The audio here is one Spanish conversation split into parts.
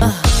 Uh.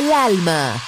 Del alma.